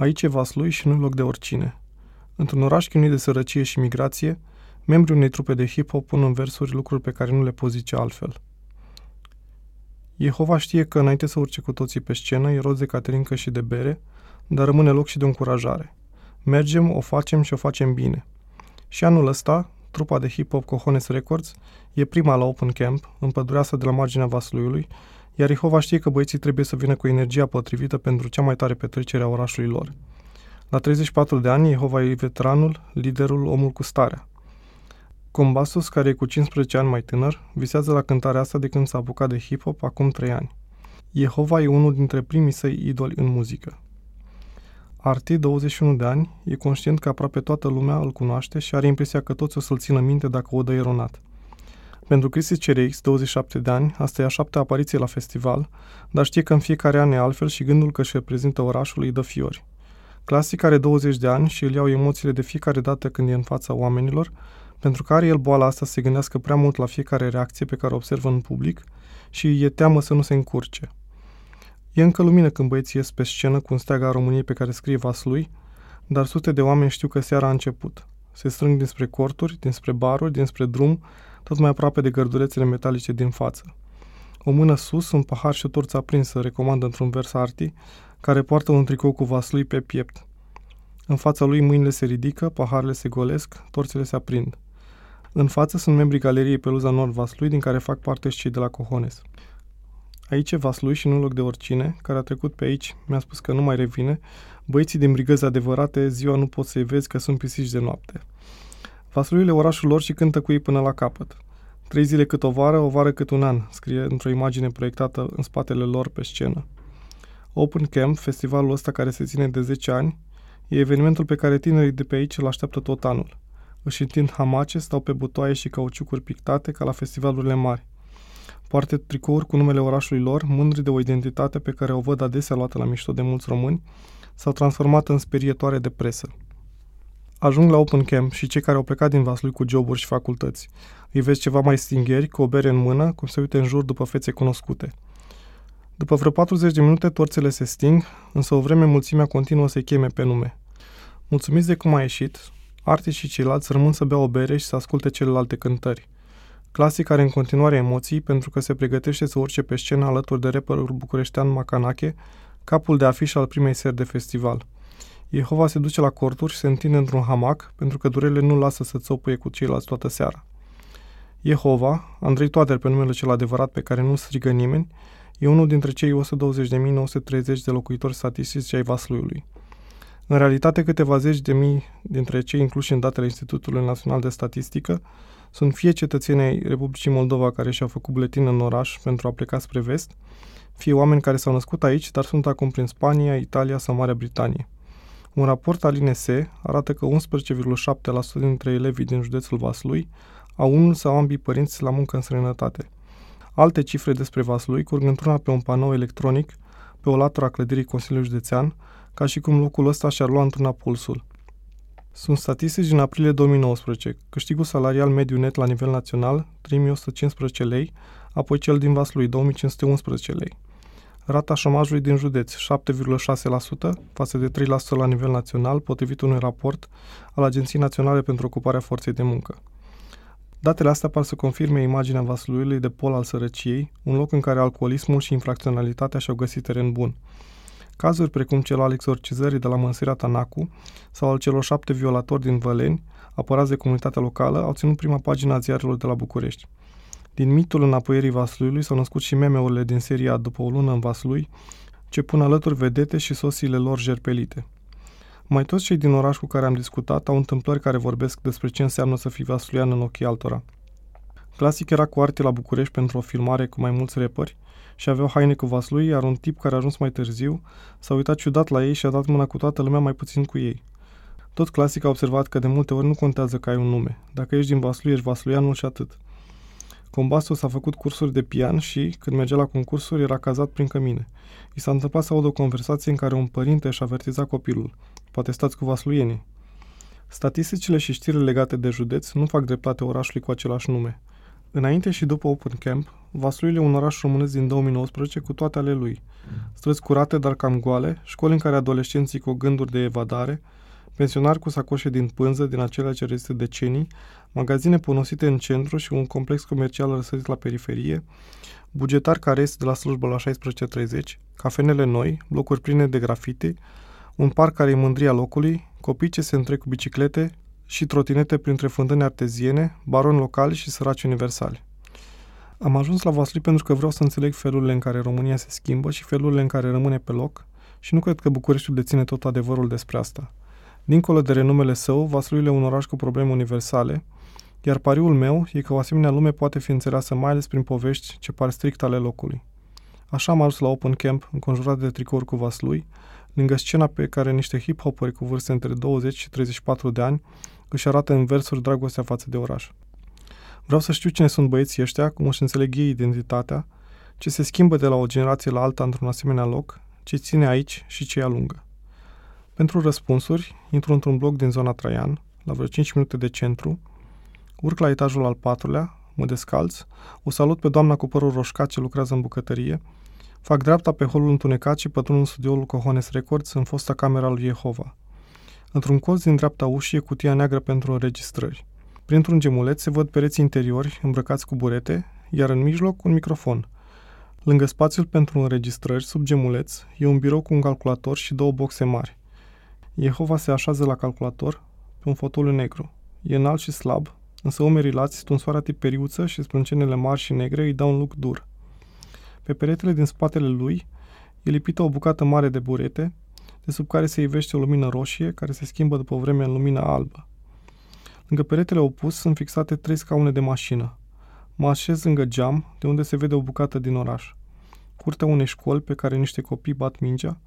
Aici e Vaslui și nu loc de oricine. Într-un oraș chinuit de sărăcie și migrație, membrii unei trupe de hip-hop pun în versuri lucruri pe care nu le poți zice altfel. Jehova știe că înainte să urce cu toții pe scenă, e roz de caterincă și de bere, dar rămâne loc și de încurajare. Mergem, o facem și o facem bine. Și anul ăsta, trupa de hip-hop Cojones Records e prima la Open Camp, în pădurea asta de la marginea Vasluiului, iar Jehova știe că băieții trebuie să vină cu energia potrivită pentru cea mai tare petrecere a orașului lor. La 34 de ani, Jehova e veteranul, liderul, omul cu starea. Combasus, care e cu 15 ani mai tânăr, visează la cântarea asta de când s-a apucat de hip-hop acum 3 ani. Jehova e unul dintre primii săi idoli în muzică. Arti, 21 de ani, e conștient că aproape toată lumea îl cunoaște și are impresia că toți o să-l țină minte dacă o dă eronat. Pentru Cristi CRX, 27 de ani, asta e a șaptea apariție la festival, dar știe că în fiecare an e altfel și gândul că își reprezintă orașul îi dă fiori. Clasic are 20 de ani și îl iau emoțiile de fiecare dată când e în fața oamenilor, pentru că are el boala asta să se gândească prea mult la fiecare reacție pe care o observă în public și e teamă să nu se încurce. E încă lumină când băieții ies pe scenă cu un steag a României pe care scrie lui, dar sute de oameni știu că seara a început. Se strâng dinspre corturi, dinspre baruri, dinspre drum, tot mai aproape de gărdulețele metalice din față. O mână sus, un pahar și o torță aprinsă, recomandă într-un vers arti, care poartă un tricou cu vaslui pe piept. În fața lui mâinile se ridică, paharele se golesc, torțele se aprind. În față sunt membrii galeriei Peluza Nord Vaslui, din care fac parte și cei de la Cohones. Aici e Vaslui și nu loc de oricine, care a trecut pe aici, mi-a spus că nu mai revine. Băieții din brigăzi adevărate, ziua nu poți să-i vezi că sunt pisici de noapte. Vaslui e orașul lor și cântă cu ei până la capăt. Trei zile cât o vară, o vară cât un an, scrie într-o imagine proiectată în spatele lor pe scenă. Open Camp, festivalul ăsta care se ține de 10 ani, e evenimentul pe care tinerii de pe aici îl așteaptă tot anul. Își întind hamace, stau pe butoaie și cauciucuri pictate ca la festivalurile mari. Poartă tricouri cu numele orașului lor, mândri de o identitate pe care o văd adesea luată la mișto de mulți români, s-au transformat în sperietoare de presă. Ajung la Open Camp și cei care au plecat din Vaslui cu joburi și facultăți. Îi vezi ceva mai stingeri, cu o bere în mână, cum se uite în jur după fețe cunoscute. După vreo 40 de minute, torțele se sting, însă o vreme mulțimea continuă să-i cheme pe nume. Mulțumiți de cum a ieșit, Arti și ceilalți rămân să bea o bere și să asculte celelalte cântări. Clasic are în continuare emoții pentru că se pregătește să urce pe scenă alături de rapperul bucureștean Macanache, capul de afiș al primei seri de festival. Jehova se duce la corturi și se întinde într-un hamac pentru că durele nu lasă să țopuie cu ceilalți toată seara. Jehova, Andrei Toader pe numele cel adevărat pe care nu strigă nimeni, e unul dintre cei 120.930 de locuitori statistici ai Vasluiului. În realitate, câteva zeci de mii dintre cei incluși în datele Institutului Național de Statistică sunt fie cetățenii ai Republicii Moldova care și-au făcut buletin în oraș pentru a pleca spre vest, fie oameni care s-au născut aici, dar sunt acum prin Spania, Italia sau Marea Britanie. Un raport al INSE arată că 11,7% dintre elevii din județul Vaslui au unul sau ambii părinți la muncă în străinătate. Alte cifre despre Vaslui curg într-una pe un panou electronic pe o latură a clădirii Consiliului Județean, ca și cum locul ăsta și-ar lua într-una pulsul. Sunt statistici din aprilie 2019. Câștigul salarial mediu net la nivel național, 3115 lei, apoi cel din Vaslui, 2511 lei. Rata șomajului din județ, 7,6% față de 3% la nivel național, potrivit unui raport al Agenției Naționale pentru Ocuparea Forței de Muncă. Datele astea par să confirme imaginea Vasluiului de pol al sărăciei, un loc în care alcoolismul și infracționalitatea și-au găsit teren bun. Cazuri precum cel al exorcizării de la Mănsirea Tanacu sau al celor șapte violatori din Văleni, apărați de comunitatea locală, au ținut prima pagina a ziarelor de la București. Din mitul înapoierii Vasluiului s-au născut și meme-urile din seria După o lună în Vaslui, ce pun alături vedete și sosiile lor jerpelite. Mai toți cei din oraș cu care am discutat au întâmplări care vorbesc despre ce înseamnă să fii vasluian în ochii altora. Clasic era cu arte la București pentru o filmare cu mai mulți repări și aveau haine cu vaslui, iar un tip care a ajuns mai târziu s-a uitat ciudat la ei și a dat mâna cu toată lumea mai puțin cu ei. Tot clasic a observat că de multe ori nu contează că ai un nume. Dacă ești din Vaslui, ești vasluianul și atât. Combasul s-a făcut cursuri de pian și, când mergea la concursuri, era cazat prin cămine. I s-a întâmplat să audă o conversație în care un părinte își avertiza copilul. Poate stați cu vasluienii. Statisticile și știrile legate de județ nu fac dreptate orașului cu același nume. Înainte și după Open Camp, Vaslui e un oraș românesc din 2019 cu toate ale lui. Străzi curate, dar cam goale, școli în care adolescenții cu gânduri de evadare, pensionari cu sacoșe din pânză din acelea ce rezistă decenii, magazine ponosite în centru și un complex comercial răsărit la periferie, bugetari care ies de la slujbă la 16.30, cafenele noi, blocuri pline de grafite, un parc care e mândria locului, copii ce se întrec cu biciclete și trotinete printre fântâni arteziene, baroni locali și săraci universali. Am ajuns la Vaslui pentru că vreau să înțeleg felurile în care România se schimbă și felurile în care rămâne pe loc și nu cred că Bucureștiul deține tot adevărul despre asta. Dincolo de renumele său, Vaslui e un oraș cu probleme universale, iar pariul meu e că o asemenea lume poate fi înțeleasă mai ales prin povești ce par strict ale locului. Așa am ajuns la Open Camp, înconjurat de tricouri cu Vaslui, lângă scena pe care niște hip-hoperi cu vârste între 20 și 34 de ani își arată în versuri dragostea față de oraș. Vreau să știu cine sunt băieții ăștia, cum își înțeleg ei identitatea, ce se schimbă de la o generație la alta într-un asemenea loc, ce ține aici și ce alungă. Pentru răspunsuri, intru într-un bloc din zona Traian, la vreo 5 minute de centru, urc la etajul al patrulea, mă descalț, o salut pe doamna cu părul roșcat ce lucrează în bucătărie, fac dreapta pe holul întunecat și pătrund în studioul Cohones Records în fosta camera lui Jehova. Într-un colț din dreapta ușii e cutia neagră pentru înregistrări. Printr-un gemuleț se văd pereții interiori îmbrăcați cu burete, iar în mijloc un microfon. Lângă spațiul pentru înregistrări, sub gemuleț, e un birou cu un calculator și două boxe mari. Jehova se așează la calculator, pe un fotoliu negru. E înalt și slab, însă umerii lați, stunsoarea tip periuță și sprâncenele mari și negre îi dau un look dur. Pe peretele din spatele lui e lipită o bucată mare de burete, de sub care se ivește o lumină roșie, care se schimbă după vreme în lumină albă. Lângă peretele opus sunt fixate trei scaune de mașină. Mă așez lângă geam, de unde se vede o bucată din oraș. Curtea unei școli pe care niște copii bat mingea,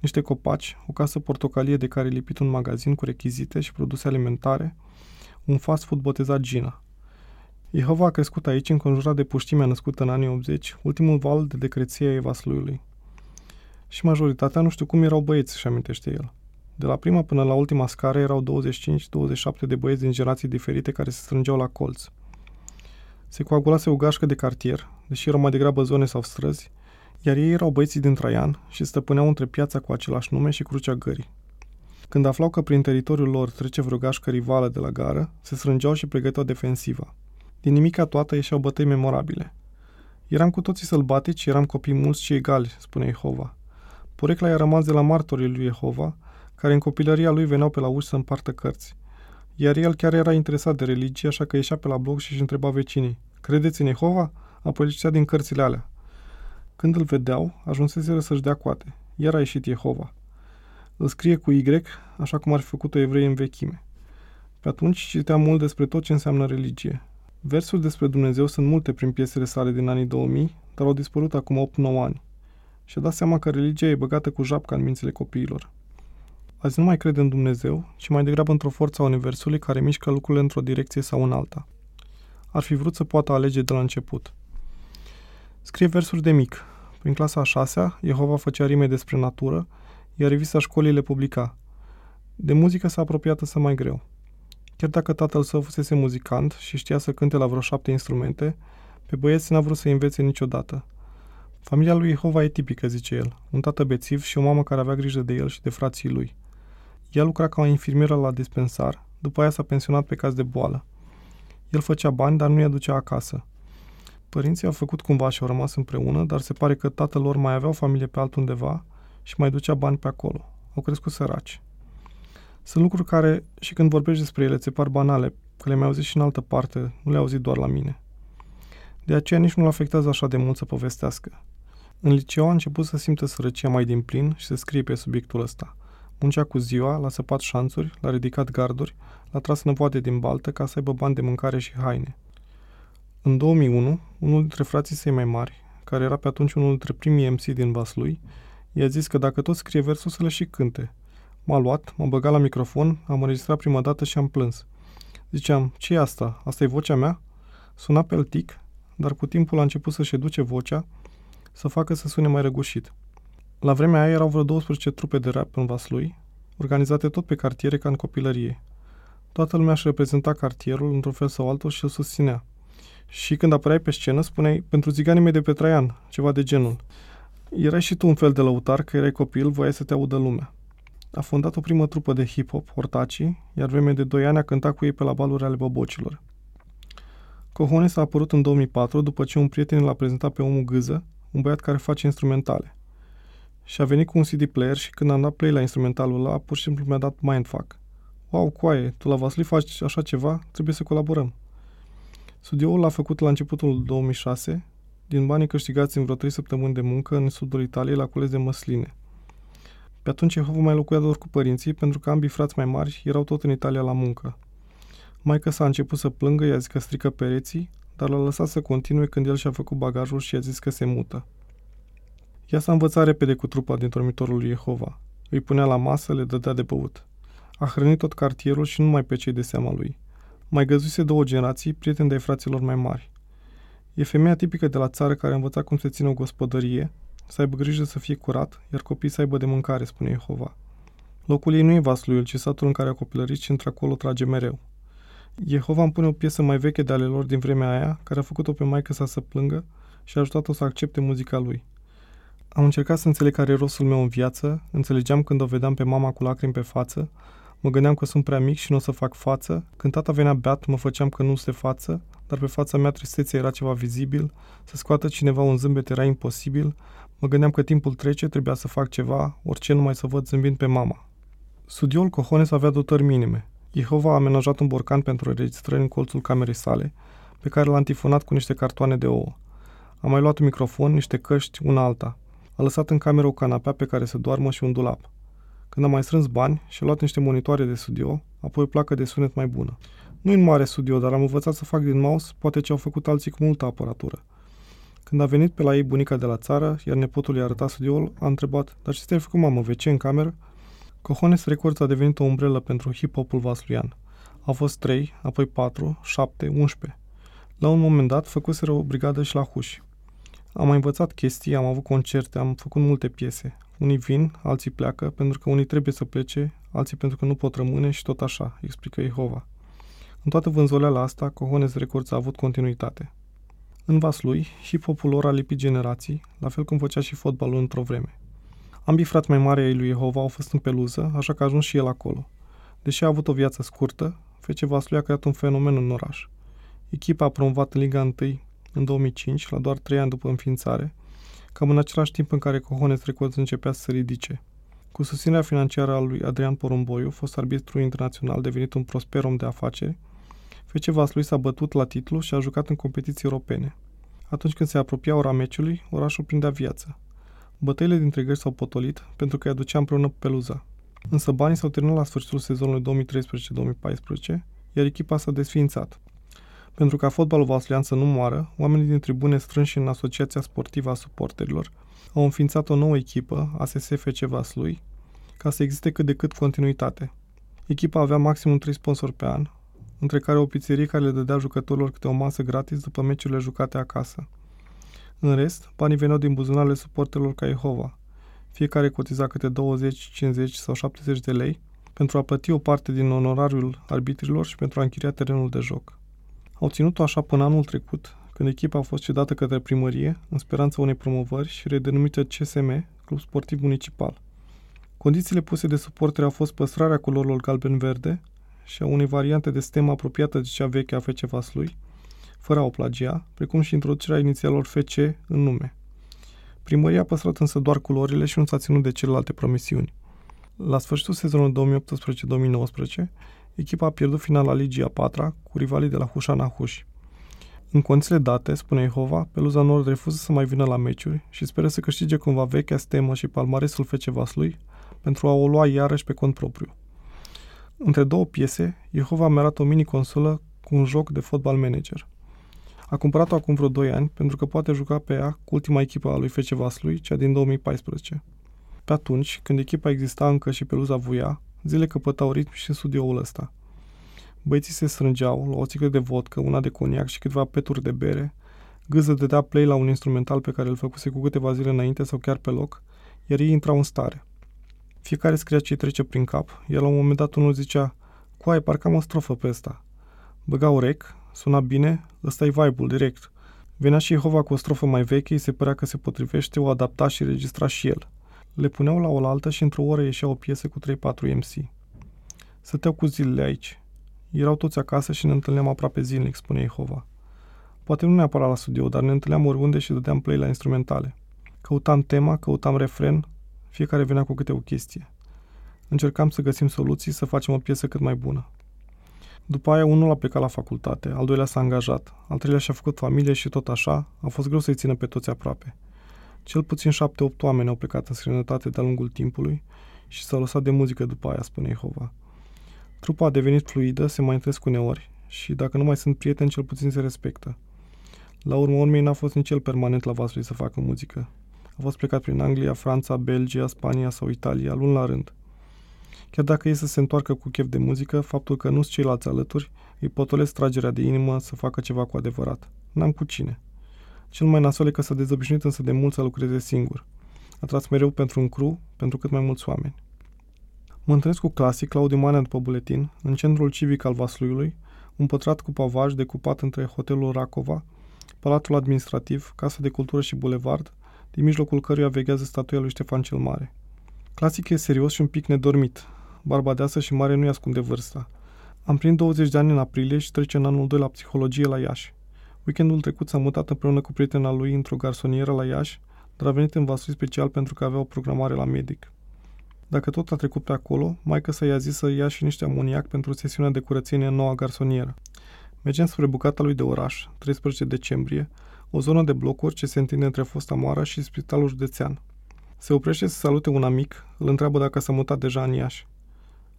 niște copaci, o casă portocalie de care lipit un magazin cu rechizite și produse alimentare, un fast food botezat Gina. Jehova a crescut aici, înconjurat de puștimea născută în anii 80, ultimul val de decreție a Evasluiului. Și majoritatea nu știu cum erau băieți, și amintește el. De la prima până la ultima scară erau 25-27 de băieți din generații diferite care se strângeau la colț. Se coagulase o gașcă de cartier, deși erau mai degrabă zone sau străzi, iar ei erau băieții din Traian și stăpâneau între piața cu același nume și Crucea Gării. Când aflau că prin teritoriul lor trece vreo gașcă rivală de la gară, se strângeau și pregăteau defensiva. Din nimica toată ieșeau bătăi memorabile. Eram cu toții sălbatici, eram copii mulți și egali, spune Jehova. Porecla i-a rămas de la martorii lui Jehova, care în copilăria lui veneau pe la uși să împartă cărți. Iar el chiar era interesat de religie, așa că ieșea pe la bloc și își întreba vecinii, credeți în Jehova? Apoi citea din cărțile alea. Când îl vedeau, ajunseseră să-și dea coate. Iar a ieșit Jehova. Îl scrie cu Y, așa cum ar fi făcut-o evrei în vechime. Pe atunci citea mult despre tot ce înseamnă religie. Versuri despre Dumnezeu sunt multe prin piesele sale din anii 2000, dar au dispărut acum 8-9 ani. Și-a dat seama că religia e băgată cu japca în mințile copiilor. Azi nu mai crede în Dumnezeu, ci mai degrabă într-o forță a Universului care mișcă lucrurile într-o direcție sau în alta. Ar fi vrut să poată alege de la început. Scrie versuri de mic. Prin clasa a șasea, Jehova făcea rime despre natură, iar revista școlii le publica. De muzică s-a apropiat să mai greu. Chiar dacă tatăl său fusese muzicant și știa să cânte la vreo șapte instrumente, pe băieți n-a vrut să învețe niciodată. Familia lui Jehova e tipică, zice el. Un tată bețiv și o mamă care avea grijă de el și de frații lui. Ea lucra ca o infirmieră la dispensar, după aia s-a pensionat pe caz de boală. El făcea bani, dar nu i aducea acasă. Părinții au făcut cumva și au rămas împreună, dar se pare că tatăl lor mai avea o familie pe altundeva și mai ducea bani pe acolo. Au crescut săraci. Sunt lucruri care, și când vorbești despre ele, ți par banale, că le-am auzit și în altă parte, nu le-au auzit doar la mine. De aceea nici nu-l afectează așa de mult să povestească. În liceu a început să simtă sărăcia mai din plin și să scrie pe subiectul ăsta – Muncea cu ziua, l-a săpat șanțuri, l-a ridicat garduri, l-a tras năvoade din baltă ca să aibă bani de mâncare și haine. În 2001, unul dintre frații săi mai mari, care era pe atunci unul dintre primii MC din Vaslui, i-a zis că dacă tot scrie versul să le și cânte. M-a luat, m-a băgat la microfon, am înregistrat prima dată și am plâns. Ziceam, ce e asta? Asta e vocea mea? Suna pe tic, dar cu timpul a început să-și educe vocea, să facă să sune mai răgușit. La vremea aia erau vreo 12 trupe de rap în Vaslui, organizate tot pe cartiere ca în copilărie. Toată lumea își reprezenta cartierul într-un fel sau altul și îl susținea. Și când apăreai pe scenă, spuneai, pentru ziganii mei de pe Traian, ceva de genul. Erai și tu un fel de lăutar, că erai copil, voiai să te audă lumea. A fondat o primă trupă de hip-hop, Hortaci, iar vreme de 2 ani a cântat cu ei pe la baluri ale bobocilor. Cojones a apărut în 2004 după ce un prieten l-a prezentat pe omul Gâză, un băiat care face instrumentale. Și a venit cu un CD player și când am dat play la instrumentalul ăla, pur și simplu mi-a dat mindfuck. Wow, coaie, tu la Vasli faci așa ceva? Trebuie să colaborăm. Studioul l-a făcut la începutul 2006, din banii câștigați în vreo 3 săptămâni de muncă în sudul Italiei la cules de măsline. Pe atunci Jehova mai locuia doar cu părinții, pentru că ambii frați mai mari erau tot în Italia la muncă. Maica s-a început să plângă, i-a zis că strică pereții, dar l-a lăsat să continue când el și-a făcut bagajul și i-a zis că se mută. Ea s-a învățat repede cu trupa din dormitorul lui Jehova. Îi punea la masă, le dădea de băut. A hrănit tot cartierul și nu mai pe cei de seama lui. Mai găzuise două generații, prieteni de fraților mai mari. E femeia tipică de la țară care a învățat cum se ține o gospodărie, să aibă grijă să fie curat, iar copiii să aibă de mâncare, spune Jehova. Locul ei nu e vasluiul, ci satul în care a copilărit și într-acolo trage mereu. Jehova îmi pune o piesă mai veche de ale lor din vremea aia, care a făcut-o pe maică sa să plângă și a ajutat-o să accepte muzica lui. Am încercat să înțeleg care e rostul meu în viață, înțelegeam când o vedeam pe mama cu lacrimi pe față, mă gândeam că sunt prea mic și nu o să fac față, când tata venea beat, mă făceam că nu se față, dar pe fața mea tristețea era ceva vizibil, să scoată cineva un zâmbet era imposibil, mă gândeam că timpul trece, trebuia să fac ceva, orice numai să văd zâmbind pe mama. Studiul Cohones avea dotări minime. Jehova a amenajat un borcan pentru înregistrări în colțul camerei sale, pe care l-a antifonat cu niște cartoane de ouă. A mai luat un microfon, niște căști, una alta. A lăsat în cameră o canapea pe care să doarmă și un dulap. Când a mai strâns bani și a luat niște monitoare de studio, apoi o placă de sunet mai bună. Nu în mare studio, dar am învățat să fac din mouse poate ce au făcut alții cu multă aparatură. Când a venit pe la ei bunica de la țară, iar nepotul i-a arătat studioul, a întrebat, dar ce ți-ai făcut, mamă, WC în cameră? Cojones Records a devenit o umbrelă pentru hip-hopul vasluian. Au fost 3, apoi 4, 7, 11. La un moment dat, făcuseră o brigadă și la Huși. Am mai învățat chestii, am avut concerte, am făcut multe piese. Unii vin, alții pleacă, pentru că unii trebuie să plece, alții pentru că nu pot rămâne și tot așa, explică Jehova. În toată vânzoleala asta, Cojones Records a avut continuitate. În vas lui, hip-hopul lor a lipit generații, la fel cum făcea și fotbalul într-o vreme. Ambii frați mai mari ai lui Jehova au fost în peluză, așa că a ajuns și el acolo. Deși a avut o viață scurtă, FC Vaslui a creat un fenomen în oraș. Echipa a promovat în Liga 1 în 2005, la doar 3 ani după înființare, cam în același timp în care Cojones Records începea să se ridice. Cu susținerea financiară a lui Adrian Porumboiu, fost arbitru internațional devenit un prosper om de afaceri, FC Vaslui s-a bătut la titlu și a jucat în competiții europene. Atunci când se apropia ora meciului, orașul prindea viață. Bătăile dintre gări s-au potolit pentru că îi aducea împreună peluza. Însă banii s-au terminat la sfârșitul sezonului 2013-2014, iar echipa s-a desființat. Pentru ca fotbalul vaslian să nu moară, oamenii din tribune strânși în Asociația Sportivă a Suporterilor au înființat o nouă echipă, ASSFC Vaslui, ca să existe cât de cât continuitate. Echipa avea maximum 3 sponsori pe an, între care o pizzerie care le dădea jucătorilor câte o masă gratis după meciurile jucate acasă. În rest, banii veneau din buzunarele suporterilor ca Jehova. Fiecare cotiza câte 20, 50 sau 70 de lei pentru a plăti o parte din onorariul arbitrilor și pentru a închiria terenul de joc. Au ținut-o așa până anul trecut, când echipa a fost cedată către primărie, în speranța unei promovări și redenumită CSM, Club Sportiv Municipal. Condițiile puse de suporteri au fost păstrarea culorilor galben-verde și a unei variante de stemă apropiată de cea veche a FC Vaslui, fără a o plagia, precum și introducerea inițialelor FC în nume. Primăria a păstrat însă doar culorile și nu s-a ținut de celelalte promisiuni. La sfârșitul sezonului 2018-2019, echipa a pierdut finala Ligii a patra cu rivalii de la Hușana Huși. În condițiile date, spune Jehova, Peluza Nord refuză să mai vină la meciuri și speră să câștige cumva vechea stemă și palmaresul FC Vaslui pentru a o lua iarăși pe cont propriu. Între două piese, Jehova mi-a o mini-consolă cu un joc de fotbal manager. A cumpărat-o acum vreo 2 ani pentru că poate juca pe ea cu ultima echipă a lui FC Vaslui, cea din 2014. Pe atunci, când echipa exista încă și peluza vuia, zile căpătau ritm și în studioul ăsta. Băieții se strângeau, la o țiglă de vodcă, una de coniac și câteva peturi de bere. Gâză dădea play la un instrumental pe care îl făcuse cu câteva zile înainte sau chiar pe loc, iar ei intrau în stare. Fiecare scria ce trece prin cap, iar la un moment dat unul zicea, Coai, parcă am o strofă pe ăsta. Băgau rec, Suna bine? ăsta e vibe-ul, direct. Venea și Jehova cu o strofă mai veche, îi se părea că se potrivește, o adapta și registra și el. Le puneau la oaltă și într-o oră ieșea o piesă cu 3-4 MC. Stăteau cu zilele aici. Erau toți acasă și ne întâlneam aproape zilnic, spune Jehova. Poate nu neapărat la studio, dar ne întâlneam oriunde și dădeam play la instrumentale. Căutam tema, căutam refren, fiecare venea cu câte o chestie. Încercam să găsim soluții, să facem o piesă cât mai bună. După aia, unul a plecat la facultate, al doilea s-a angajat, al treilea și-a făcut familie și tot așa, a fost greu să-i țină pe toți aproape. Cel puțin șapte-opt oameni au plecat în străinătate de-a lungul timpului și s-au lăsat de muzică după aia, spune Jehova. Trupa a devenit fluidă, se mai întâlnesc uneori și dacă nu mai sunt prieteni, cel puțin se respectă. La urmă urmei n-a fost nici el permanent la Vaslui să facă muzică. A fost plecat prin Anglia, Franța, Belgia, Spania sau Italia, luni la rând. Chiar dacă e să se întoarcă cu chef de muzică, faptul că nu-s ceilalți alături îi potolesc tragerea de inimă să facă ceva cu adevărat. N-am cu cine. Cel mai nasol e că s-a dezobișnuit însă de mult să lucreze singur. A tras mereu pentru un cru, pentru cât mai mulți oameni. Mă întâlnesc cu Clasic, Claudiu Manea după buletin, în centrul civic al Vasluiului, un pătrat cu pavaj decupat între hotelul Racova, palatul administrativ, casa de cultură și bulevard, din mijlocul căruia veghează statuia lui Ștefan cel Mare. Clasic e serios și un pic nedormit. Barba deasă și mare nu-i ascunde vârsta. Am prin 20 de ani în aprilie și trece în anul 2 la psihologie la Iași. Weekendul trecut s-a mutat împreună cu prietena lui într-o garsonieră la Iași, dar a venit în Vaslui special pentru că avea o programare la medic. Dacă tot a trecut pe acolo, maica să i-a zis să ia și niște amoniac pentru sesiunea de curățenie în noua garsonieră. Mergem spre bucata lui de oraș, 13 decembrie, o zonă de blocuri ce se întinde între fosta moară și spitalul județean. Se oprește să salute un amic, îl întreabă dacă s-a mutat deja în Iași.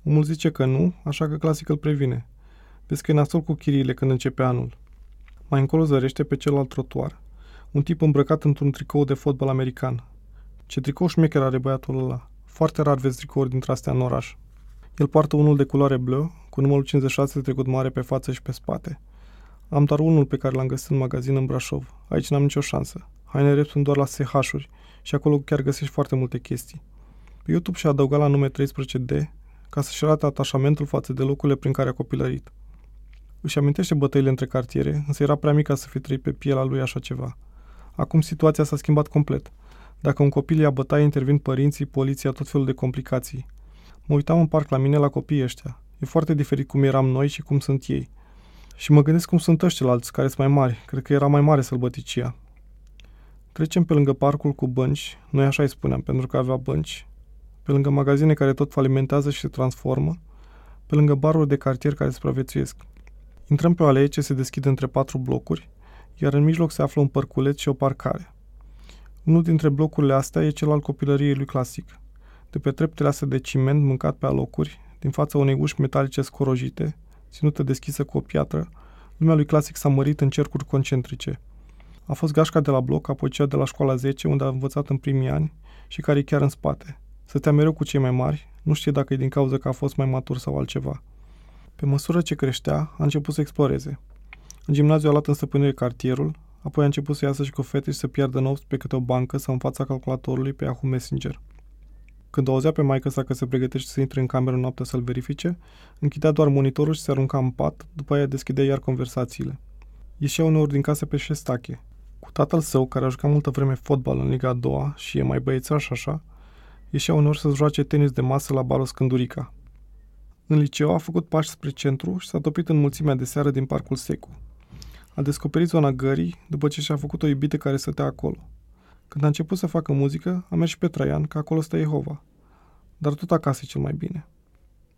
Omul zice că nu, așa că clasic îl previne. Vezi că e nasol cu chiriile când începe anul. Mai încolo zărește pe celălalt trotuar. Un tip îmbrăcat într-un tricou de fotbal american. Ce tricou șmecher are băiatul ăla. Foarte rar vezi tricouri dintre astea în oraș. El poartă unul de culoare bleu, cu numărul 56 trecut mare pe față și pe spate. Am doar unul pe care l-am găsit în magazin în Brașov. Aici n-am nicio șansă. Haine rep sunt doar la SH-uri și acolo chiar găsești foarte multe chestii. Pe YouTube și-a adăugat la nume 13D ca să-și arate atașamentul față de locurile prin care a copilărit. Își amintește bătăile între cartiere, însă era prea mic ca să fi trăit pe pielea lui așa ceva. Acum situația s-a schimbat complet. Dacă un copil ia bătaie, intervin părinții, poliția, tot felul de complicații. Mă uitam în parc la mine la copiii ăștia. E foarte diferit cum eram noi și cum sunt ei. Și mă gândesc cum sunt ăștilalți, care sunt mai mari. Cred că era mai mare sălbăticia. Trecem pe lângă parcul cu bănci, noi așa îi spuneam, pentru că avea bănci, pe lângă magazine care tot falimentează și se transformă, pe lângă baruri de cartier care supraviețuiesc. Intrăm pe o alee ce se deschide între patru blocuri, iar în mijloc se află un parculeț și o parcare. Unul dintre blocurile astea e cel al copilăriei lui clasic. De pe treptele astea de ciment mâncat pe alocuri, din fața unei uși metalice scorojite, ținută deschisă cu o piatră, lumea lui clasic s-a mărit în cercuri concentrice. A fost gașca de la bloc, apoi cea de la școala 10, unde a învățat în primii ani și care e chiar în spate. Stătea mereu cu cei mai mari, nu știe dacă e din cauza că a fost mai matur sau altceva. Pe măsură ce creștea, a început să exploreze. În gimnaziu a luat în stăpânire cartierul, apoi a început să iasă și cu fete și să piardă nopți pe câte o bancă sau în fața calculatorului pe Yahoo Messenger. Când o auzea pe maică sa că se pregătește să intre în cameră noaptea să-l verifice, închidea doar monitorul și se arunca în pat, după aia deschidea iar conversațiile. Ieșea uneori din casă pe șestache. Cu tatăl său, care a jucat multă vreme fotbal în Liga a doua și e mai băiețaș așa, ieșea uneori să joace tenis de masă la barul Scândurica. În liceu a făcut pași spre centru și s-a topit în mulțimea de seară din parcul Secu. A descoperit zona gării după ce și-a făcut o iubită care stătea acolo. Când a început să facă muzică, a mers și pe Traian, că acolo stă Jehova. Dar tot acasă e cel mai bine.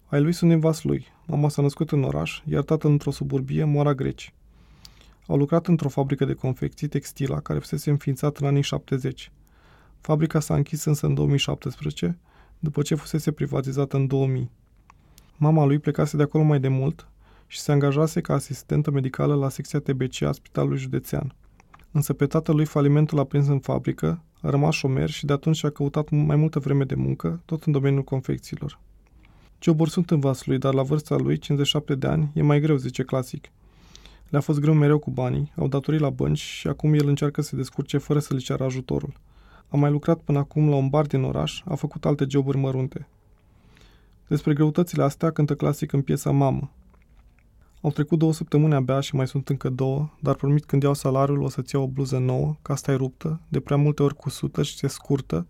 Ai lui sunt din vas lui. Mama s-a născut în oraș, iar tatăl într-o suburbie, Moara Greci. Au lucrat într-o fabrică de confecții textila care fusese înființată în anii 70. Fabrica s-a închis însă în 2017, după ce fusese privatizată în 2000. Mama lui plecase de acolo mai de mult și se angajase ca asistentă medicală la secția TBC a Spitalului Județean. Însă pe tatălui falimentul a prins în fabrică, a rămas șomer și de atunci a căutat mai multă vreme de muncă, tot în domeniul confecțiilor. Joburi sunt în lui, dar la vârsta lui, 57 de ani, e mai greu, zice clasic. Le-a fost greu mereu cu banii, au datorii la bănci și acum el încearcă să se descurce fără să le ceară ajutorul. A mai lucrat până acum la un bar din oraș, a făcut alte joburi mărunte. Despre greutățile astea cântă clasic în piesa Mamă. Au trecut două săptămâni abia și mai sunt încă două, dar promit când iau salariul o să-ți iau o bluză nouă, că asta e ruptă, de prea multe ori cusută și se scurtă.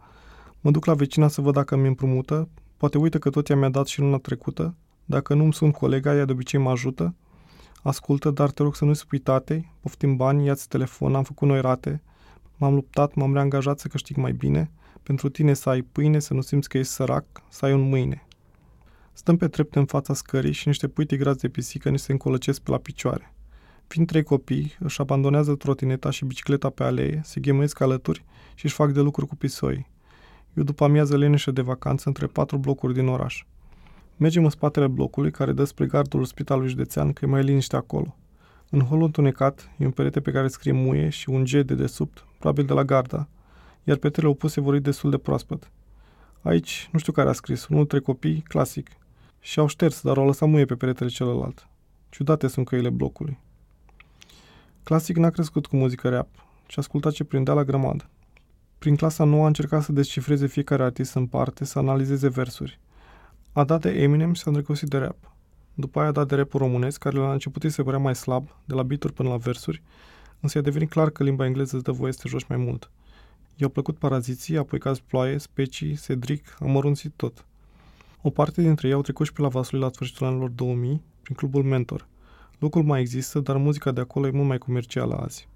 Mă duc la vecina să văd dacă mi împrumută, poate uită că tot ea mi-a dat și luna trecută, dacă nu-mi sunt colega, ea de obicei mă ajută. Ascultă, dar te rog să nu-i spui tatei, poftim bani, ia-ți telefon, am făcut noi rate, m-am luptat, m-am reangajat să câștig mai bine, pentru tine să ai pâine, să nu simți că ești sărac, să ai un mâine. Stăm pe trepte în fața scării și niște pui tigrați de pisică ni se încolăcesc pe la picioare. Fiind trei copii, își abandonează trotineta și bicicleta pe alee, se ghemuiesc alături și își fac de lucru cu pisoi. Eu după amiază leneșă de vacanță între patru blocuri din oraș. Mergem în spatele blocului care dă spre gardul spitalului județean că e mai liniște acolo. În holul întunecat e un perete pe care scrie muie și un G de desubt, probabil de la garda, iar petele opuse vor destul de proaspăt. Aici, nu știu care a scris, unul dintre copii, clasic. Și au șters, dar au lăsat muie pe peretele celălalt. Ciudate sunt căile blocului. Clasic n-a crescut cu muzică rap, ci asculta ce prindea la grămadă. Prin clasa nouă a încercat să descifreze fiecare artist în parte, să analizeze versuri. A dat de Eminem și s-a îndrăgostit de rap. După aia a dat de rap românesc, care la început îi se părea mai slab, de la beat până la versuri, însă i-a devenit clar că limba engleză îți dă voie să te joci mai mult. I-au plăcut paraziții, apoi caz ploaie, specii, Cedric, am mărunțit tot. O parte dintre ei au trecut și pe la Vaslui la sfârșitul anilor 2000, prin clubul Mentor. Locul mai există, dar muzica de acolo e mult mai comercială azi.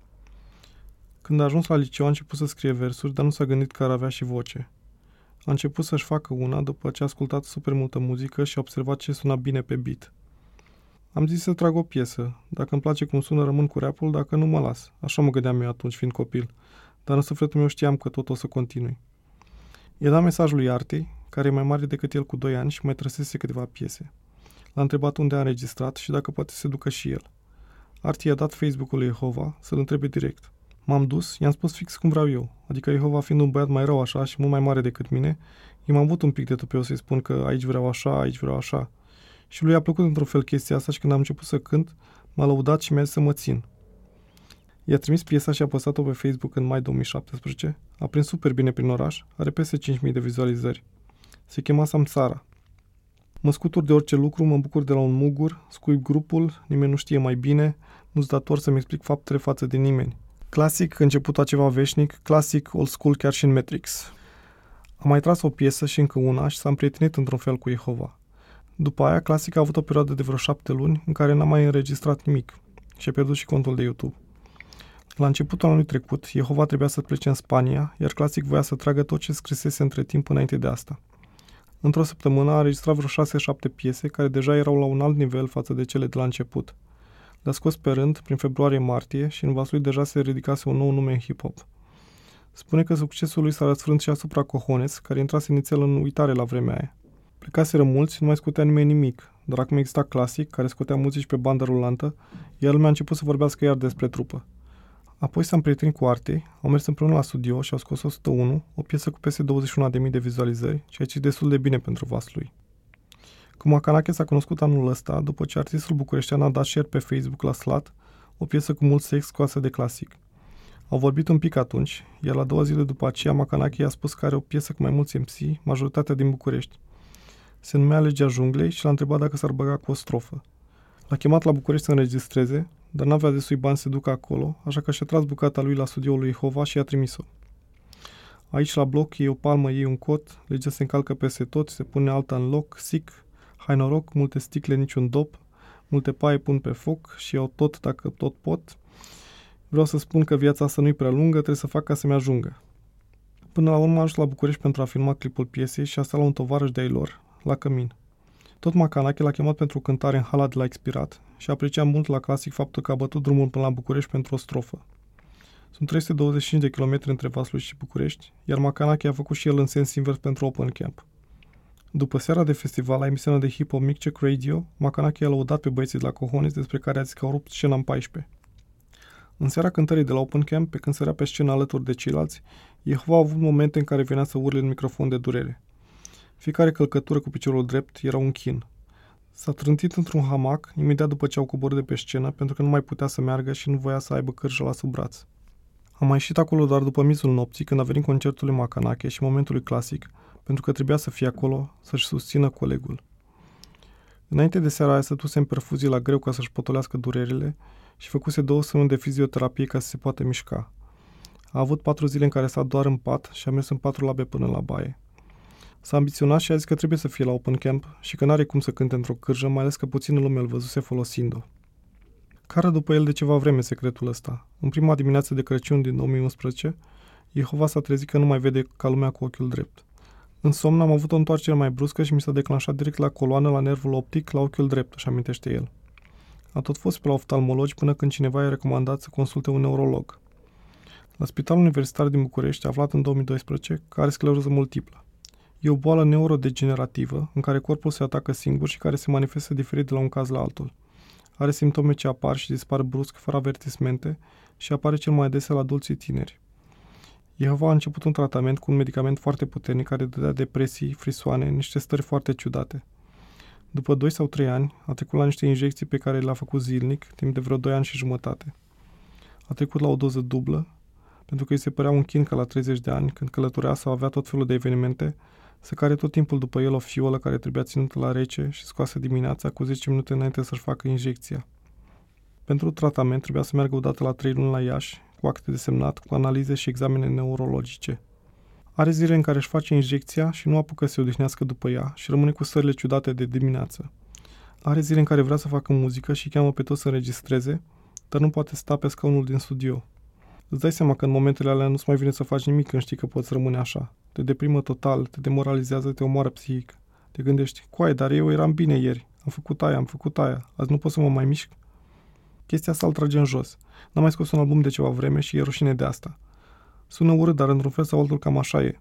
Când a ajuns la liceu a început să scrie versuri, dar nu s-a gândit că ar avea și voce. A început să-și facă una după ce a ascultat super multă muzică și a observat ce suna bine pe beat. Am zis să trag o piesă. Dacă îmi place cum sună, rămân cu rapul, dacă nu, mă las. Așa mă gândeam eu atunci, fiind copil. Dar în sufletul meu știam că tot o să continui. I-a dat mesajul lui Artei, care e mai mare decât el cu 2 ani și mai trăsese câteva piese. L-a întrebat unde a înregistrat și dacă poate să ducă și el. Arti i-a dat Facebook-ul lui Jehova să-l întrebe direct. M-am dus, i-am spus fix cum vreau eu. Adică Jehova fiind un băiat mai rău așa și mult mai mare decât mine, i-am avut un pic de tupeu să-i spun că aici vreau așa, aici vreau așa. Și lui a plăcut într-un fel chestia asta și când am început să cânt, m-a lăudat și mi-a zis să mă țin. I-a trimis piesa și a postat-o pe Facebook în mai 2017. A prins super bine prin oraș, are peste 5.000 de vizualizări. Se chema Samsara. Mă scutur de orice lucru, mă bucur de la un mugur, scuip grupul, nimeni nu știe mai bine, nu-ți dator să-mi explic faptele față de nimeni. Clasic, început a ceva veșnic, clasic, old school chiar și în Matrix. Am mai tras o piesă și încă una și s-a împrietenit într-un fel cu Jehova. După aia, Clasic a avut o perioadă de vreo șapte luni în care n-a mai înregistrat nimic și a pierdut și contul de YouTube. La începutul anului trecut, Jehova trebuia să plece în Spania, iar Clasic voia să tragă tot ce scrisese între timp înainte de asta. Într-o săptămână a înregistrat vreo 6-7 piese care deja erau la un alt nivel față de cele de la început. Le-a scos pe rând prin februarie-martie și în vasul lui deja se ridicase un nou nume în hip-hop. Spune că succesul lui s-a răsfrânt și asupra Cohones, care intrase inițial în uitare la vremea aia. Plecaseră mulți, nu mai scotea nimeni nimic, dar acum exista Classic, care scotea muzici pe bandă rulantă, iar lumea a început să vorbească iar despre trupă. Apoi s-a împrietenit cu Arte, au mers împreună la studio și au scos 101, o piesă cu peste 21.000 de vizualizări, ceea ce e destul de bine pentru vas lui. Cu Macanache s-a cunoscut anul ăsta, după ce artistul bucureștean a dat share pe Facebook la Slat, o piesă cu mult sex scoasă de clasic. Au vorbit un pic atunci, iar la două zile după aceea Macanache i-a spus că are o piesă cu mai mulți MC, majoritatea din București. Se numea Legea Junglei și l-a întrebat dacă s-ar băga cu o strofă. L-a chemat la București să înregistreze, dar n-avea destui bani să ducă acolo, așa că și-a tras bucata lui la studioul lui Hova și i-a trimis-o. Aici la bloc e o palmă, e un cot, legea se încalcă peste tot, se pune alta în loc, sic, hai noroc, multe sticle, niciun dop, multe paie pun pe foc și iau tot dacă tot pot. Vreau să spun că viața asta nu-i prea lungă, trebuie să fac ca să-mi ajungă. Până la urmă am ajuns la București pentru a filma clipul piesei și asta la un tovarăș de-ai lor, la Cămin. Tot Macanache l-a chemat pentru cântare în hala de la expirat și aprecia mult la clasic faptul că a bătut drumul până la București pentru o strofă. Sunt 325 de kilometri între Vaslui și București, iar Macanache a făcut și el în sens invers pentru Open Camp. După seara de festival la emisiunea de hip-hop Mic Check Radio, Macanache a lăudat pe băieții de la Cohones despre care a zis că au rupt scena în 14. În seara cântării de la Open Camp, pe când sărea pe scenă alături de ceilalți, Jehova a avut momente în care venea să urle în microfon de durere. Fiecare călcătură cu piciorul drept era un chin. S-a trântit într-un hamac imediat după ce au coborât de pe scenă pentru că nu mai putea să meargă și nu voia să aibă cârjă la sub braț. Am mai ieșit acolo doar după mizul nopții când a venit concertul lui Macanache și momentul lui clasic, pentru că trebuia să fie acolo să-și susțină colegul. Înainte de seara aia stătuse în perfuzie la greu ca să-și potolească durerile și făcuse două săptămâni de fizioterapie ca să se poată mișca. A avut patru zile în care s-a doar în pat și a mers în patru labe până la baie. S-a ambiționat și a zis că trebuie să fie la open camp și că n-are cum să cânte într-o cârjă, mai ales că puțină lume îl văzuse folosind-o. Care după el de ceva vreme secretul ăsta. În prima dimineață de Crăciun din 2011, Jehova s-a trezit că nu mai vede ca lumea cu ochiul drept. În somn am avut o întoarcere mai bruscă și mi s-a declanșat direct la coloană la nervul optic la ochiul drept, își amintește el. A tot fost pe la oftalmologi până când cineva i-a recomandat să consulte un neurolog. La Spitalul Universitar din București, aflat în 2012, că are scleroză multiplă. E o boală neurodegenerativă în care corpul se atacă singur și care se manifestă diferit de la un caz la altul. Are simptome ce apar și dispar brusc, fără avertismente și apare cel mai adesea la adulții tineri. Jehova a început un tratament cu un medicament foarte puternic care dădea depresii, frisoane, niște stări foarte ciudate. După 2 sau 3 ani, a trecut la niște injecții pe care le-a făcut zilnic, timp de vreo 2 ani și jumătate. A trecut la o doză dublă, pentru că îi se părea un chin că la 30 de ani, când călătorea sau avea tot felul de evenimente, se care tot timpul după el o fiolă care trebuia ținută la rece și scoasă dimineața cu 10 minute înainte să-și facă injecția. Pentru tratament trebuia să meargă odată la 3 luni la Iași, cu acte de semnat, cu analize și examene neurologice. Are zile în care își face injecția și nu apucă să se odihnească după ea și rămâne cu stările ciudate de dimineață. Are zile în care vrea să facă muzică și cheamă pe toți să înregistreze, dar nu poate sta pe scaunul din studio. Îți dai seama că în momentele alea nu-ți mai vine să faci nimic când știi că poți rămâne așa. Te deprimă total, te demoralizează, te omoară psihic. Te gândești, coai, dar eu eram bine ieri. Am făcut aia, am făcut aia. Azi nu pot să mă mai mișc. Chestia asta îl trage în jos. N-am mai scos un album de ceva vreme și e rușine de asta. Sună urât, dar într-un fel sau altul cam așa e.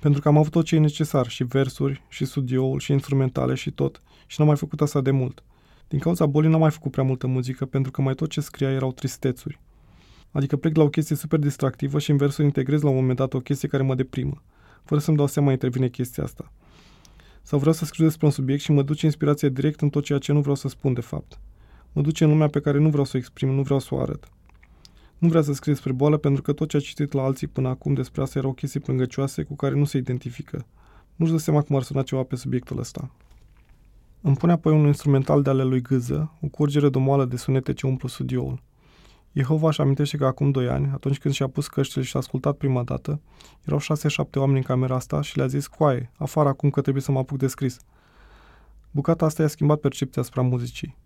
Pentru că am avut tot ce e necesar, și versuri, și studioul, și instrumentale, și tot, și n-am mai făcut asta de mult. Din cauza bolii n-am mai făcut prea multă muzică, pentru că mai tot ce scria erau tristețuri. Adică plec la o chestie super distractivă și în versuri integrez la un moment dat o chestie care mă deprimă. Fără să-mi dau seama intervine chestia asta. Sau vreau să scriu despre un subiect și mă duce inspirația direct în tot ceea ce nu vreau să spun de fapt. Mă duce în lumea pe care nu vreau să o exprim, nu vreau să o arăt. Nu vrea să scrie despre boală pentru că tot ce a citit la alții până acum despre asta erau chestii plângăcioase cu care nu se identifică. Nu-și dă seama cum ar suna ceva pe subiectul ăsta. Îmi pune apoi un instrumental de ale lui Gâză, o curgere domoală de sunete ce umplu studioul. Jehova își amintește că acum doi ani, atunci când și-a pus căștile și a ascultat prima dată, erau șase-șapte oameni în camera asta și le-a zis, coaie, afară acum că trebuie să mă apuc de scris. Bucata asta i-a schimbat percepția asupra muzicii.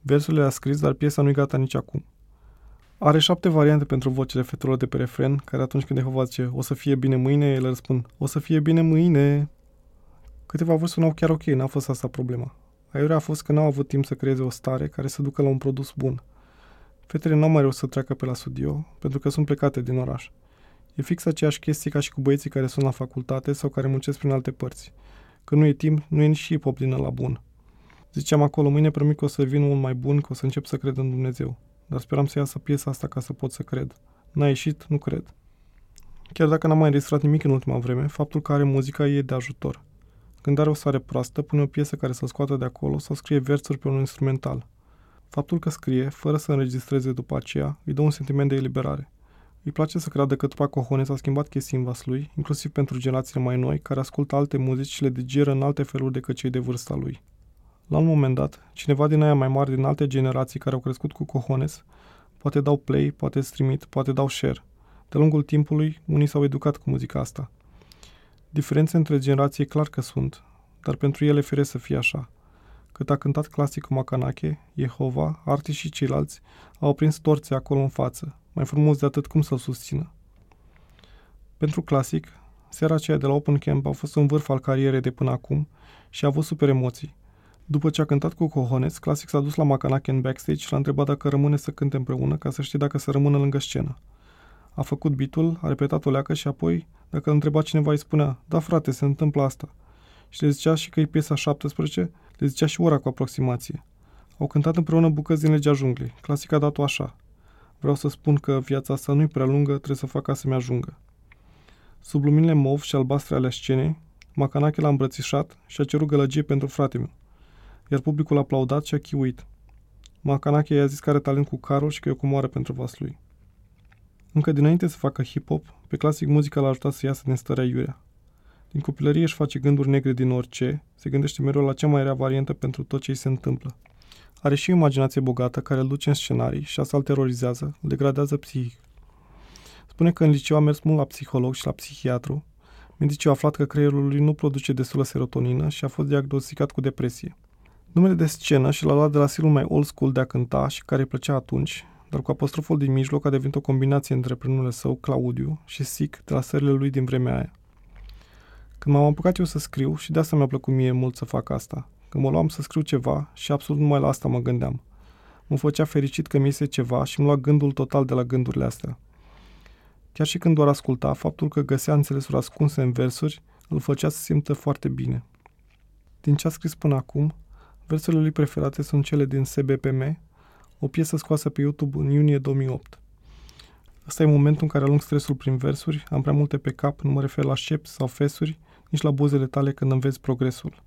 Versurile le-a scris, dar piesa nu-i gata nici acum. Are șapte variante pentru vocile fetelor de pe refren, care atunci când Jehova zice o să fie bine mâine, ele răspund o să fie bine mâine. Câteva voci sunau chiar ok, n-a fost asta problema. Aiurea a fost că n-au avut timp să creeze o stare care să ducă la un produs bun. Fetele n-au mai reușit să treacă pe la studio, pentru că sunt plecate din oraș. E fix aceeași chestie ca și cu băieții care sunt la facultate sau care muncesc prin alte părți. Că nu e timp, nu e nici și hip la bun. Ziceam acolo, mâine promit că o să vin unul mai bun, că o să încep să cred în Dumnezeu. Dar speram să iasă piesa asta ca să pot să cred. N-a ieșit, nu cred. Chiar dacă n-am mai înregistrat nimic în ultima vreme, faptul că are muzica e de ajutor. Când are o stare proastă, pune o piesă care să scoată de acolo sau scrie versuri pe un instrumental. Faptul că scrie, fără să înregistreze după aceea, îi dă un sentiment de eliberare. Îi place să creadă că Tupac Cohone s-a schimbat chestii în vas lui, inclusiv pentru generațiile mai noi, care ascultă alte muzici și le digeră în alte feluri decât cei de vârsta lui. La un moment dat, cineva din aia mai mari din alte generații care au crescut cu cojones, poate dau play, poate streamit, poate dau share. De lungul timpului, unii s-au educat cu muzica asta. Diferențe între generații e clar că sunt, dar pentru ele fere să fie așa. Cât a cântat clasicul Macanache, Jehova, Arti și ceilalți au prins torțe acolo în față, mai frumos de atât cum să-l susțină. Pentru clasic, seara aceea de la Open Camp a fost un vârf al carierei de până acum și a avut super emoții – după ce a cântat cu Cojones, Classic s-a dus la Macanache în backstage și l-a întrebat dacă rămâne să cânte împreună, ca să știe dacă să rămână lângă scenă. A făcut bitul, a repetat o leacă și apoi, dacă îl întreba cineva, îi spunea, da frate, se întâmplă asta. Și le zicea și că e piesa 17, le zicea și ora cu aproximație. Au cântat împreună bucăți din legea junglei. Clasic a dat-o așa. Vreau să spun că viața asta nu-i prea lungă, trebuie să fac ca să-mi ajungă. Sub luminile mov și albastre ale scenei, Macanache l-a îmbrățișat și a cerut gălăgie pentru frate meu iar publicul a aplaudat și a chiuit. Macanache i-a zis că are talent cu carul și că e o comoară pentru vas lui. Încă dinainte să facă hip-hop, pe clasic muzica l-a ajutat să iasă din starea iurea. Din copilărie își face gânduri negre din orice, se gândește mereu la cea mai rea variantă pentru tot ce îi se întâmplă. Are și o imaginație bogată care îl duce în scenarii și asta îl terorizează, îl degradează psihic. Spune că în liceu a mers mult la psiholog și la psihiatru. Medicii au aflat că creierul lui nu produce destulă serotonină și a fost diagnosticat cu depresie. Numele de scenă și l-a luat de la stilul mai old school de a cânta și care îi plăcea atunci, dar cu apostroful din mijloc a devenit o combinație între prenumele său, Claudiu, și Sic de la sările lui din vremea aia. Când m-am apucat eu să scriu, și de asta mi-a plăcut mie mult să fac asta, când mă luam să scriu ceva și absolut numai la asta mă gândeam. Mă făcea fericit că mi iese ceva și îmi lua gândul total de la gândurile astea. Chiar și când doar asculta, faptul că găsea înțelesuri ascunse în versuri îl făcea să simtă foarte bine. Din ce a scris până acum, versurile lui preferate sunt cele din SBPM, o piesă scoasă pe YouTube în iunie 2008. Ăsta e momentul în care alung stresul prin versuri, am prea multe pe cap, nu mă refer la șepți sau fesuri, nici la buzele tale când înveți progresul.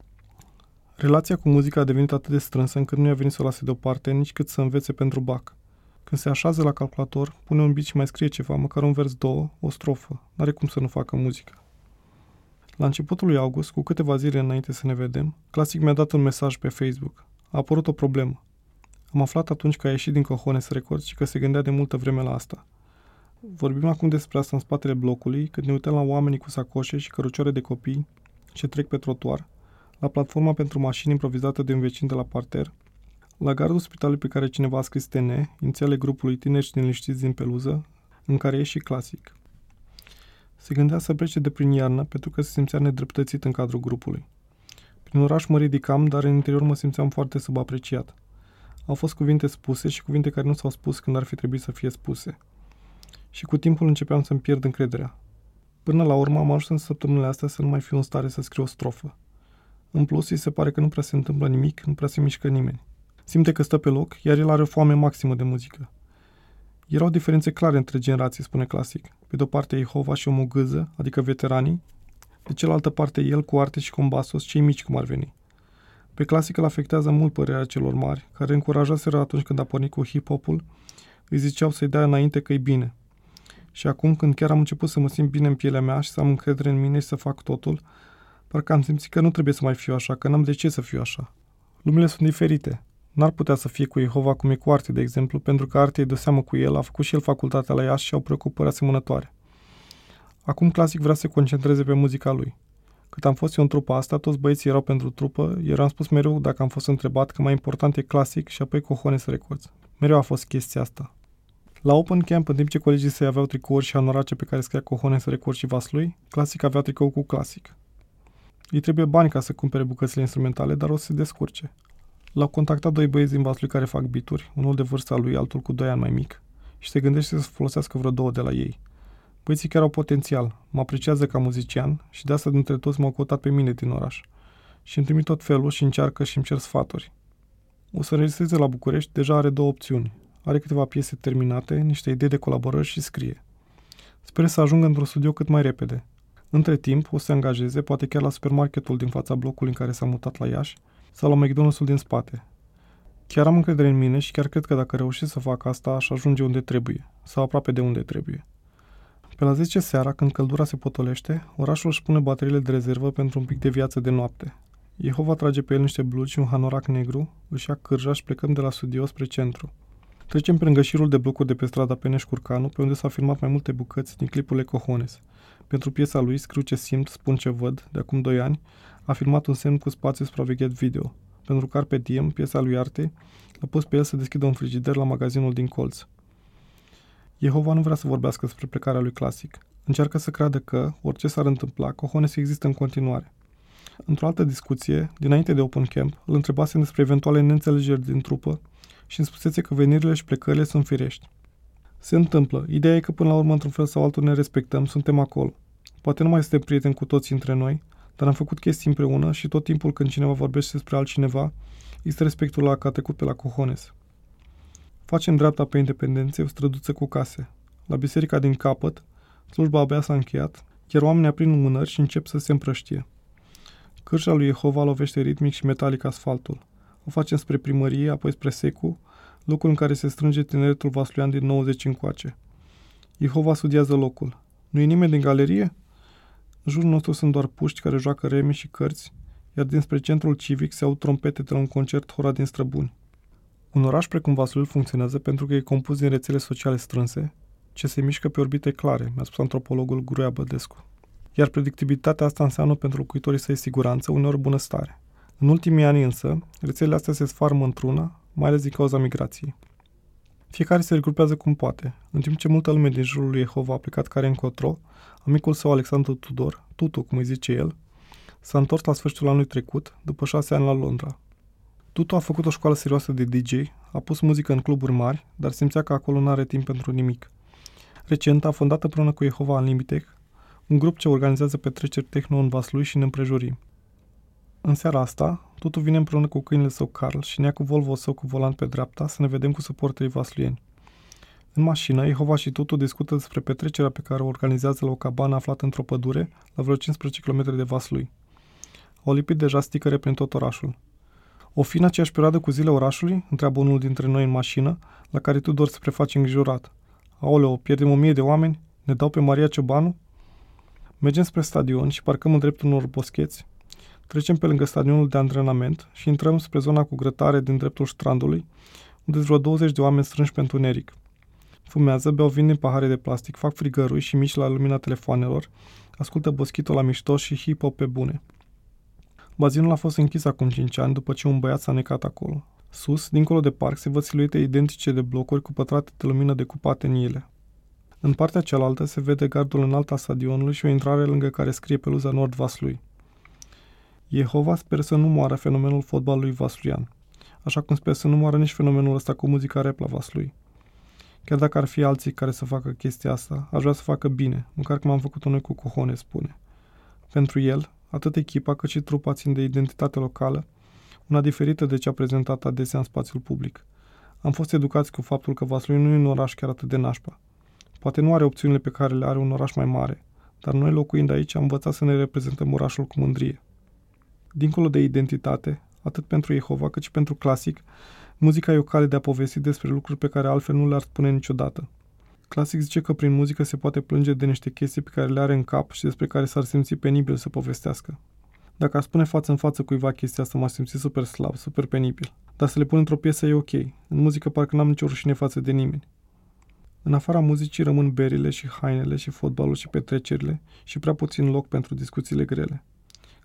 Relația cu muzica a devenit atât de strânsă încât nu i-a venit să o lase deoparte, nici cât să învețe pentru bac. Când se așează la calculator, pune un beat și mai scrie ceva, măcar un vers două, o strofă. N-are cum să nu facă muzică. La începutul lui august, cu câteva zile înainte să ne vedem, Classic mi-a dat un mesaj pe Facebook. A apărut o problemă. Am aflat atunci că a ieșit din Cojones Records și că se gândea de multă vreme la asta. Vorbim acum despre asta în spatele blocului, când ne uităm la oamenii cu sacoșe și cărucioare de copii ce trec pe trotuar, la platforma pentru mașini improvizată de un vecin de la parter, la gardul spitalului pe care cineva a scris TN, inițiale grupului tineri și neliniștiți din peluză, în care e și clasic. Se gândea să plece de prin iarnă pentru că se simțea nedreptățit în cadrul grupului. Prin oraș mă ridicam, dar în interior mă simțeam foarte subapreciat. Au fost cuvinte spuse și cuvinte care nu s-au spus când ar fi trebuit să fie spuse. Și cu timpul începeam să-mi pierd încrederea. Până la urmă am ajuns în săptămânile astea să nu mai fiu în stare să scriu o strofă. În plus, îi se pare că nu prea se întâmplă nimic, nu prea se mișcă nimeni. Simte că stă pe loc, iar el are o foame maximă de muzică. Erau diferențe clare între generații, spune clasic. Pe de o parte Jehova și o mugâză, adică veteranii, de cealaltă parte el cu arte și combasos, cei mici cum ar veni. Pe clasic îl afectează mult părerea celor mari, care încurajaseră atunci când a pornit cu hip-hopul, îi ziceau să-i dea înainte că e bine. Și acum, când chiar am început să mă simt bine în pielea mea și să am încredere în mine și să fac totul, parcă am simțit că nu trebuie să mai fiu așa, că n-am de ce să fiu așa. Lumile sunt diferite. N-ar putea să fie cu Jehova cum e cu Arte, de exemplu, pentru că Arte e de seamă cu el, a făcut și el facultatea la Iași și au preocupări asemănătoare. Acum Clasic vrea să se concentreze pe muzica lui. Cât am fost eu în trupa asta, toți băieții erau pentru trupă, iar am spus mereu dacă am fost întrebat că mai important e clasic și apoi Cojones Records. Mereu a fost chestia asta. La Open Camp, în timp ce colegii săi aveau tricouri și anorace pe care scria Cojones Records și Vaslui, Clasic avea tricou cu Clasic. Îi trebuie bani ca să cumpere bucățile instrumentale, dar o să se descurce. L-au contactat doi băieți din Vaslui care fac bituri, unul de vârsta lui, altul cu doi ani mai mic, și se gândește să folosească vreo două de la ei. Băieții chiar au potențial, mă apreciază ca muzician și de asta dintre toți m-au căutat pe mine din oraș. Și îmi trimit tot felul și încearcă și îmi cer sfaturi. O să înregistreze la București, deja are două opțiuni. Are câteva piese terminate, niște idei de colaborări și scrie. Sper să ajungă într-un studio cât mai repede. Între timp, o să se angajeze, poate chiar la supermarketul din fața blocului în care s-a mutat la Iași, sau la McDonald's-ul din spate. Chiar am încredere în mine și chiar cred că dacă reușesc să fac asta, aș ajunge unde trebuie, sau aproape de unde trebuie. Pe la 10 seara, când căldura se potolește, orașul își pune bateriile de rezervă pentru un pic de viață de noapte. Jehova trage pe el niște blugi și un hanorac negru, își ia cârja și plecăm de la studio spre centru. Trecem prin gășirul de blocuri de pe strada Peneș Curcanu, pe unde s-au filmat mai multe bucăți din clipul Cojones. Pentru piesa lui, Scriu ce simt, spun ce văd, de acum 2 ani, a filmat un semn cu spațiu supraveghet video. Pentru Carpe Diem, piesa lui Arte, l-a pus pe el să deschidă un frigider la magazinul din colț. Jehova nu vrea să vorbească despre plecarea lui clasic. Încearcă să creadă că, orice s-ar întâmpla, Cojones există în continuare. Într-o altă discuție, dinainte de Open Camp, îl întrebase despre eventuale neînțelegeri din trupă și îmi spusese că venirile și plecările sunt firești. Se întâmplă. Ideea e că până la urmă, într-un fel sau altul, ne respectăm, suntem acolo. Poate nu mai suntem prieteni cu toți între noi, dar am făcut chestii împreună și tot timpul când cineva vorbește despre altcineva, este respectul la că a trecut pe la cojones. Facem dreapta pe independențe o străduță cu case. La biserica din capăt, slujba abia s-a încheiat, iar oamenii aprind mânări și încep să se împrăștie. Cârșa lui Jehova lovește ritmic și metalic asfaltul. O facem spre primărie, apoi spre Secu, locul în care se strânge tineretul vasluian din 90 încoace. Jehova studiază locul. Nu e nimeni din galerie? În jurul nostru sunt doar puști care joacă remi și cărți, iar dinspre centrul civic se aud trompete de la un concert hora din străbuni. Un oraș precum Vaslui funcționează pentru că e compus din rețele sociale strânse, ce se mișcă pe orbite clare, mi-a spus antropologul Gruia Bădescu. Iar predictibilitatea asta înseamnă pentru locuitorii săi siguranță, uneori bunăstare. În ultimii ani însă, rețelele astea se sfarmă într-una, mai ales din cauza migrației. Fiecare se regrupează cum poate. În timp ce multă lume din jurul lui Jehova a plecat care încotro, amicul său Alexandru Tudor, Tutu, cum îi zice el, s-a întors la sfârșitul anului trecut, după șase ani la Londra. Tutu a făcut o școală serioasă de DJ, a pus muzică în cluburi mari, dar simțea că acolo nu are timp pentru nimic. Recent a fondat împreună cu Jehova Unlimited, un grup ce organizează petreceri techno în Vaslui și în împrejurim. În seara asta, Tutu vine împreună cu câinele său Carl și nea cu Volvo său cu volant pe dreapta să ne vedem cu suporterii vasluieni. În mașină, Jehova și Tutu discută despre petrecerea pe care o organizează la o cabană aflată într-o pădure, la vreo 15 km de Vaslui. Au lipit deja sticăre prin tot orașul. O fi în aceeași perioadă cu zile orașului? Întreabă unul dintre noi în mașină, la care tu doar se preface îngrijorat. Aoleo, pierdem o mie de oameni? Ne dau pe Maria Ciobanu? Mergem spre stadion și parcăm în dreptul unor boscheți. Trecem pe lângă stadionul de antrenament și intrăm spre zona cu grătare din dreptul strandului, unde vreo 20 de oameni strânși pentru neric. Fumează, beau vin din pahare de plastic, fac frigărui și mici la lumina telefoanelor, ascultă boschito la mișto și hip-hop pe bune. Bazinul a fost închis acum 5 ani după ce un băiat s-a necat acolo. Sus, dincolo de parc, se văd siluete identice de blocuri cu pătrate de lumină decupate în ele. În partea cealaltă se vede gardul înalt al stadionului și o intrare lângă care scrie peluza Nord Vaslui. Jehova sper să nu moară fenomenul fotbalului vasluian, așa cum sper să nu moară nici fenomenul ăsta cu muzica rap la Vaslui. Chiar dacă ar fi alții care să facă chestia asta, aș vrea să facă bine, măcar cum am făcut-o noi cu cohone, spune. Pentru el, atât echipa cât și trupa țin de identitate locală, una diferită de cea prezentată adesea în spațiul public. Am fost educați cu faptul că Vaslui nu e un oraș chiar atât de nașpa. Poate nu are opțiunile pe care le are un oraș mai mare, dar noi locuind aici am învățat să ne reprezentăm orașul cu mândrie. Dincolo de identitate, atât pentru Jehova cât și pentru clasic, muzica e o cale de a povesti despre lucruri pe care altfel nu le-ar spune niciodată. Clasic zice că prin muzică se poate plânge de niște chestii pe care le are în cap și despre care s-ar simți penibil să povestească. Dacă ar spune față în față cuiva chestia asta, m-ar simți super slab, super penibil. Dar să le pun într-o piesă e ok. În muzică parcă n-am nicio rușine față de nimeni. În afara muzicii rămân berile și hainele și fotbalul și petrecerile și prea puțin loc pentru discuțiile grele.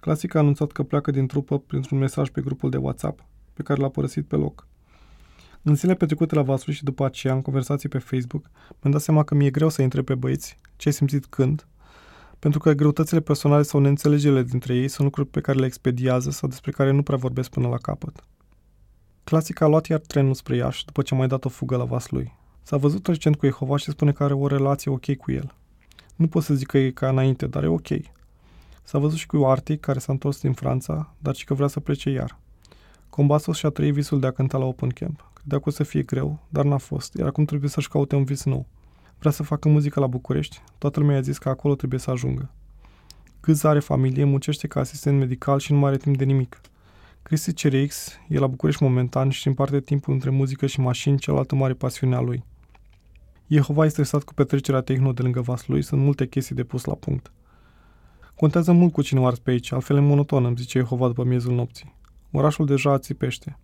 Clasic a anunțat că pleacă din trupă printr-un mesaj pe grupul de WhatsApp, pe care l-a părăsit pe loc. În zilele petrecute la Vasul și după aceea, în conversații pe Facebook, mi-am dat seama că mi-e greu să intre pe băieți ce ai simțit când, pentru că greutățile personale sau neînțelegerile dintre ei sunt lucruri pe care le expediază sau despre care nu prea vorbesc până la capăt. Clasic a luat iar trenul spre Iași după ce a mai dat o fugă la vas lui. S-a văzut recent cu Jehova și spune că are o relație ok cu el. Nu pot să zic că e ca înainte, dar e ok. S-a văzut și cu Arctic, care s-a întors din Franța, dar și că vrea să plece iar. Combasos și-a trăit visul de a cânta la Open Camp. Credea că o să fie greu, dar n-a fost, iar acum trebuie să-și caute un vis nou. Vrea să facă muzică la București, toată lumea i-a zis că acolo trebuie să ajungă. Cât are familie, muncește ca asistent medical și nu mai are timp de nimic. Cristi CRX e la București momentan și împarte timpul între muzică și mașini, cealaltă mare pasiune a lui. Jehova este stresat cu petrecerea tehno de lângă vas lui, sunt multe chestii de pus la punct. Contează mult cu cine ars pe aici, altfel e monoton, îmi zice Jehova după miezul nopții. Orașul deja ațipește.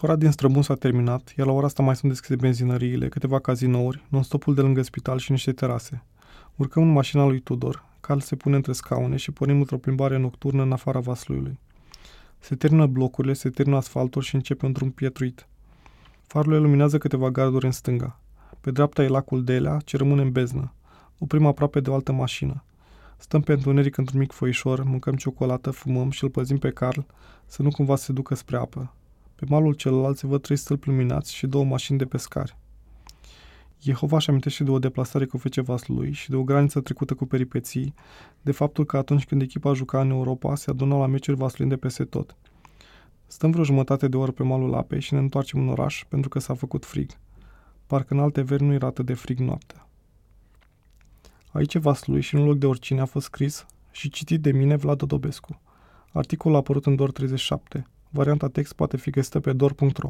Ora din străbun s-a terminat, iar la ora asta mai sunt deschise benzinăriile, câteva cazinouri, non-stopul de lângă spital și niște terase. Urcăm în mașina lui Tudor, Carl se pune între scaune și pornim într-o plimbare nocturnă în afara vasluiului. Se termină blocurile, se termină asfaltul și începe un drum pietruit. Farurile luminează câteva garduri în stânga. Pe dreapta e lacul Delea, ce rămâne în beznă. Oprim aproape de o altă mașină. Stăm pe întuneric într-un mic foișor, mâncăm ciocolată, fumăm și îl păzim pe Carl să nu cumva se ducă spre apă. Pe malul celălalt se văd trei stâlpi luminați și două mașini de pescari. Jehova își amintește de o deplasare cu fece vaslui și de o graniță trecută cu peripeții, de faptul că atunci când echipa juca în Europa, se adunau la meciuri vasluind de peste tot. Stăm vreo jumătate de oră pe malul apei și ne întoarcem în oraș pentru că s-a făcut frig. Parcă în alte veri nu era atât de frig noaptea. Aici vaslui și în loc de oricine a fost scris și citit de mine Vlad Dodobescu. Articolul a apărut în DOR 37. Varianta text poate fi găsită pe dor.ro.